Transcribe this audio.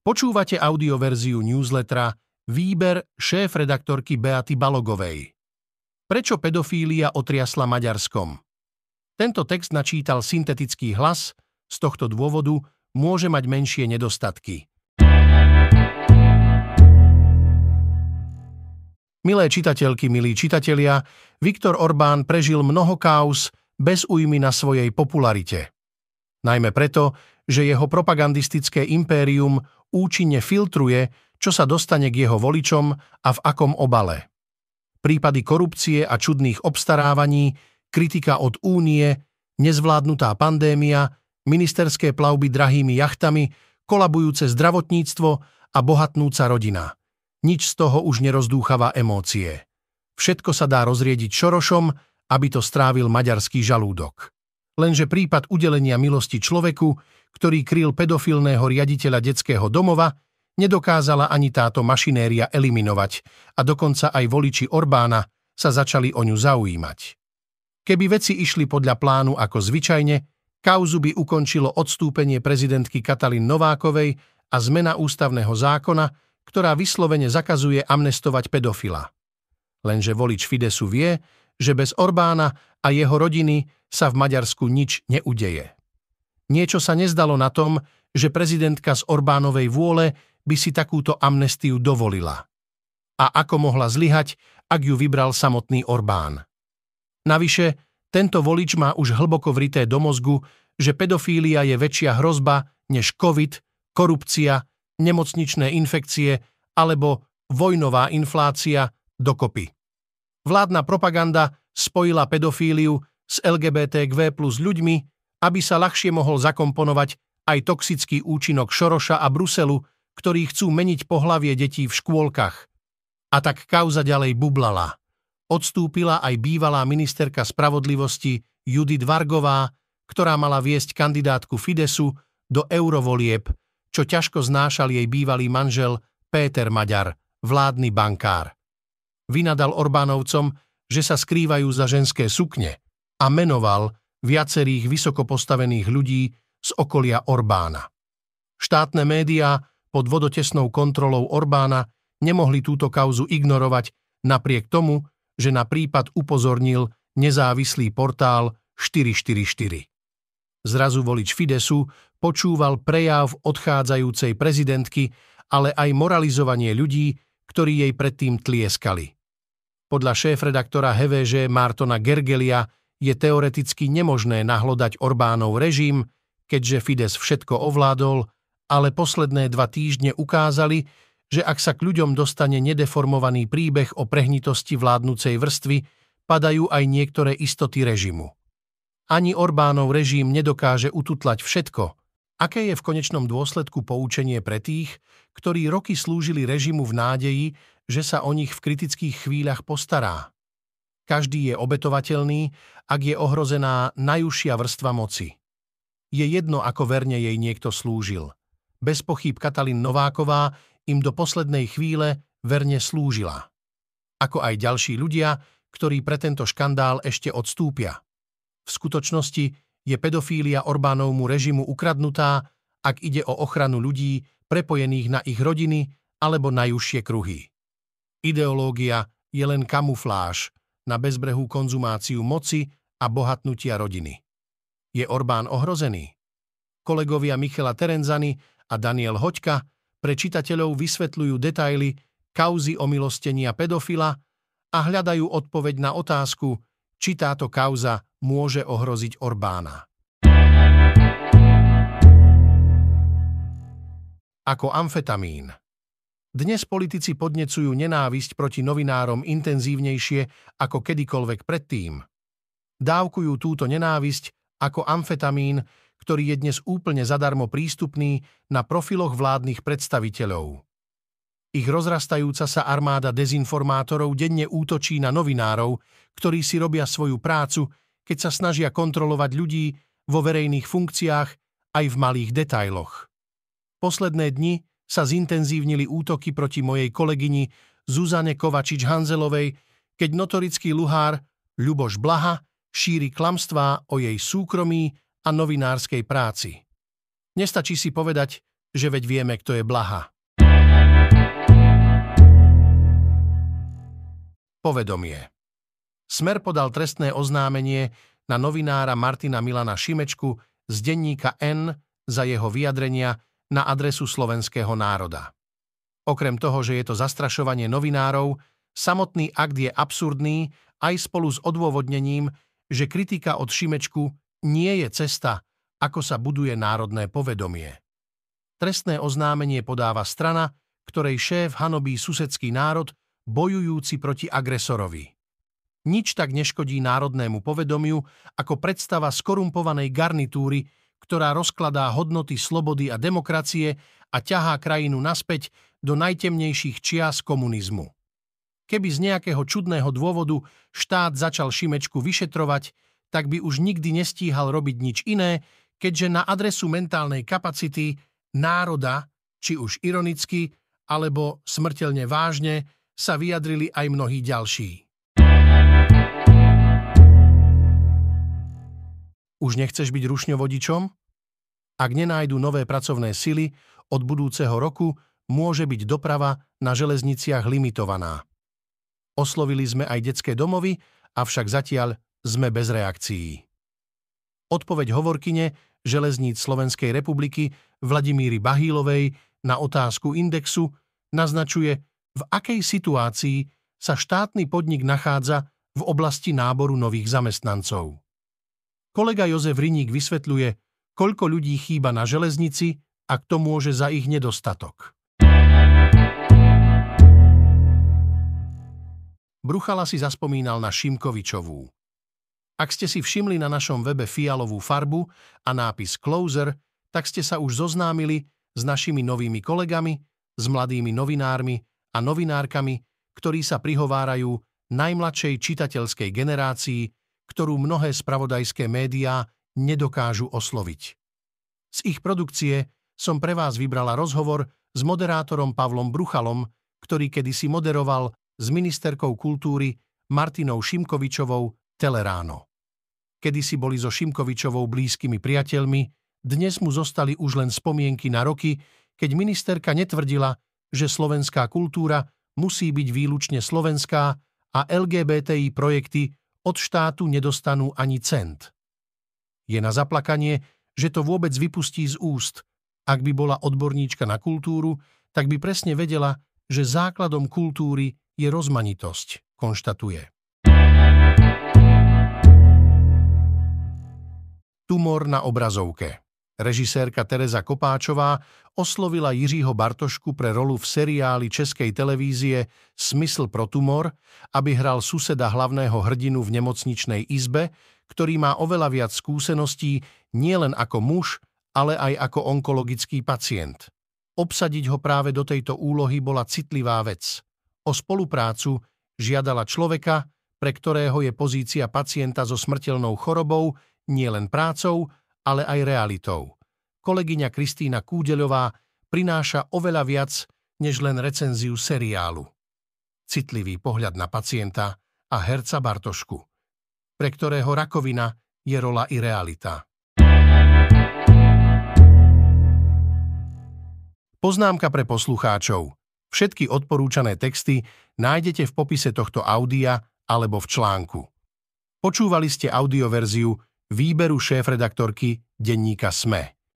Počúvate audioverziu newslettera Výber šéf-redaktorky Beaty Balogovej. Prečo pedofília otriasla Maďarskom? Tento text načítal syntetický hlas, z tohto dôvodu môže mať menšie nedostatky. Milé čitateľky, milí čitatelia, Viktor Orbán prežil mnoho kauz bez újmy na svojej popularite. Najmä preto, že jeho propagandistické impérium účinne filtruje, čo sa dostane k jeho voličom a v akom obale. Prípady korupcie a čudných obstarávaní, kritika od únie, nezvládnutá pandémia, ministerské plavby drahými jachtami, kolabujúce zdravotníctvo a bohatnúca rodina. Nič z toho už nerozdúchava emócie. Všetko sa dá rozriediť Šorošom, aby to strávil maďarský žalúdok. Lenže prípad udelenia milosti človeku, ktorý kryl pedofilného riaditeľa detského domova, nedokázala ani táto mašinéria eliminovať a dokonca aj voliči Orbána sa začali o ňu zaujímať. Keby veci išli podľa plánu ako zvyčajne, kauzu by ukončilo odstúpenie prezidentky Katalin Novákovej a zmena ústavného zákona, ktorá vyslovene zakazuje amnestovať pedofila. Lenže volič Fidesu vie, že bez Orbána a jeho rodiny sa v Maďarsku nič neudeje. Niečo sa nezdalo na tom, že prezidentka z Orbánovej vôle by si takúto amnestiu dovolila. A ako mohla zlyhať, ak ju vybral samotný Orbán. Navyše, tento volič má už hlboko vrité do mozgu, že pedofília je väčšia hrozba než COVID, korupcia, nemocničné infekcie alebo vojnová inflácia dokopy. Vládna propaganda spojila pedofíliu s LGBTQ plus ľuďmi aby sa ľahšie mohol zakomponovať aj toxický účinok Šoroša a Bruselu, ktorí chcú meniť pohlavie detí v škôlkach. A tak kauza ďalej bublala. Odstúpila aj bývalá ministerka spravodlivosti Judith Vargová, ktorá mala viesť kandidátku Fidesu do eurovolieb, čo ťažko znášal jej bývalý manžel Péter Maďar, vládny bankár. Vynadal Orbánovcom, že sa skrývajú za ženské sukne a menoval viacerých vysoko postavených ľudí z okolia Orbána. Štátne médiá pod vodotesnou kontrolou Orbána nemohli túto kauzu ignorovať napriek tomu, že na prípad upozornil nezávislý portál 444. Zrazu volič Fidesu počúval prejav odchádzajúcej prezidentky, ale aj moralizovanie ľudí, ktorí jej predtým tlieskali. Podľa šéf-redaktora Heveže Martona Gergelia je teoreticky nemožné nahlodať Orbánov režim, keďže Fides všetko ovládol, ale posledné dva týždne ukázali, že ak sa k ľuďom dostane nedeformovaný príbeh o prehnitosti vládnucej vrstvy, padajú aj niektoré istoty režimu. Ani Orbánov režim nedokáže ututlať všetko, aké je v konečnom dôsledku poučenie pre tých, ktorí roky slúžili režimu v nádeji, že sa o nich v kritických chvíľach postará. Každý je obetovateľný, ak je ohrozená najúžšia vrstva moci. Je jedno, ako verne jej niekto slúžil. Bez pochyb Katalin Nováková im do poslednej chvíle verne slúžila. Ako aj ďalší ľudia, ktorí pre tento škandál ešte odstúpia. V skutočnosti je pedofília Orbánovmu režimu ukradnutá, ak ide o ochranu ľudí prepojených na ich rodiny alebo najúžšie kruhy. Ideológia je len kamufláž, na bezbrehú konzumáciu moci a bohatnutia rodiny. Je Orbán ohrozený? Kolegovia Michela Terenzany a Daniel Hoďka pre čitateľov vysvetľujú detaily kauzy omilostenia pedofila a hľadajú odpoveď na otázku, či táto kauza môže ohroziť Orbána. Ako amfetamín. Dnes politici podnecujú nenávisť proti novinárom intenzívnejšie ako kedykoľvek predtým. Dávkujú túto nenávisť ako amfetamín, ktorý je dnes úplne zadarmo prístupný na profiloch vládnych predstaviteľov. Ich rozrastajúca sa armáda dezinformátorov denne útočí na novinárov, ktorí si robia svoju prácu, keď sa snažia kontrolovať ľudí vo verejných funkciách aj v malých detailoch. Posledné dni sa zintenzívnili útoky proti mojej kolegyni Zuzane Kovačič-Hanzelovej, keď notorický luhár Ľuboš Blaha šíri klamstvá o jej súkromí a novinárskej práci. Nestačí si povedať, že veď vieme, kto je Blaha. Povedomie Smer podal trestné oznámenie na novinára Martina Milana Šimečku z denníka N za jeho vyjadrenia na adresu slovenského národa. Okrem toho, že je to zastrašovanie novinárov, samotný akt je absurdný aj spolu s odôvodnením, že kritika od Šimečku nie je cesta, ako sa buduje národné povedomie. Trestné oznámenie podáva strana, ktorej šéf hanobí susedský národ, bojujúci proti agresorovi. Nič tak neškodí národnému povedomiu ako predstava skorumpovanej garnitúry, ktorá rozkladá hodnoty slobody a demokracie a ťahá krajinu naspäť do najtemnejších čias komunizmu. Keby z nejakého čudného dôvodu štát začal Šimečku vyšetrovať, tak by už nikdy nestíhal robiť nič iné, keďže na adresu mentálnej kapacity národa, či už ironicky, alebo smrteľne vážne, sa vyjadrili aj mnohí ďalší. Už nechceš byť rušňovodičom? Ak nenájdu nové pracovné sily, od budúceho roku môže byť doprava na železniciach limitovaná. Oslovili sme aj detské domovy, avšak zatiaľ sme bez reakcií. Odpoveď hovorkyne železníc Slovenskej republiky Vladimíry Bahílovej na otázku indexu naznačuje, v akej situácii sa štátny podnik nachádza v oblasti náboru nových zamestnancov. Kolega Jozef Riník vysvetľuje, koľko ľudí chýba na železnici a kto môže za ich nedostatok. Bruchala si zaspomínal na Šimkovičovú. Ak ste si všimli na našom webe fialovú farbu a nápis Closer, tak ste sa už zoznámili s našimi novými kolegami, s mladými novinármi a novinárkami, ktorí sa prihovárajú najmladšej čitateľskej generácii ktorú mnohé spravodajské médiá nedokážu osloviť. Z ich produkcie som pre vás vybrala rozhovor s moderátorom Pavlom Bruchalom, ktorý kedysi moderoval s ministerkou kultúry Martinou Šimkovičovou Teleráno. Kedysi boli so Šimkovičovou blízkymi priateľmi, dnes mu zostali už len spomienky na roky, keď ministerka netvrdila, že slovenská kultúra musí byť výlučne slovenská a LGBTI projekty od štátu nedostanú ani cent. Je na zaplakanie, že to vôbec vypustí z úst. Ak by bola odborníčka na kultúru, tak by presne vedela, že základom kultúry je rozmanitosť, konštatuje. Tumor na obrazovke Režisérka Tereza Kopáčová oslovila Jiřího Bartošku pre rolu v seriáli Českej televízie Smysl pro tumor, aby hral suseda hlavného hrdinu v nemocničnej izbe, ktorý má oveľa viac skúseností nielen ako muž, ale aj ako onkologický pacient. Obsadiť ho práve do tejto úlohy bola citlivá vec. O spoluprácu žiadala človeka, pre ktorého je pozícia pacienta so smrteľnou chorobou nielen prácou, ale aj realitou. Kolegyňa Kristýna Kúdeľová prináša oveľa viac než len recenziu seriálu. Citlivý pohľad na pacienta a herca Bartošku, pre ktorého rakovina je rola i realita. Poznámka pre poslucháčov. Všetky odporúčané texty nájdete v popise tohto audia alebo v článku. Počúvali ste audioverziu výberu šéf-redaktorky denníka SME.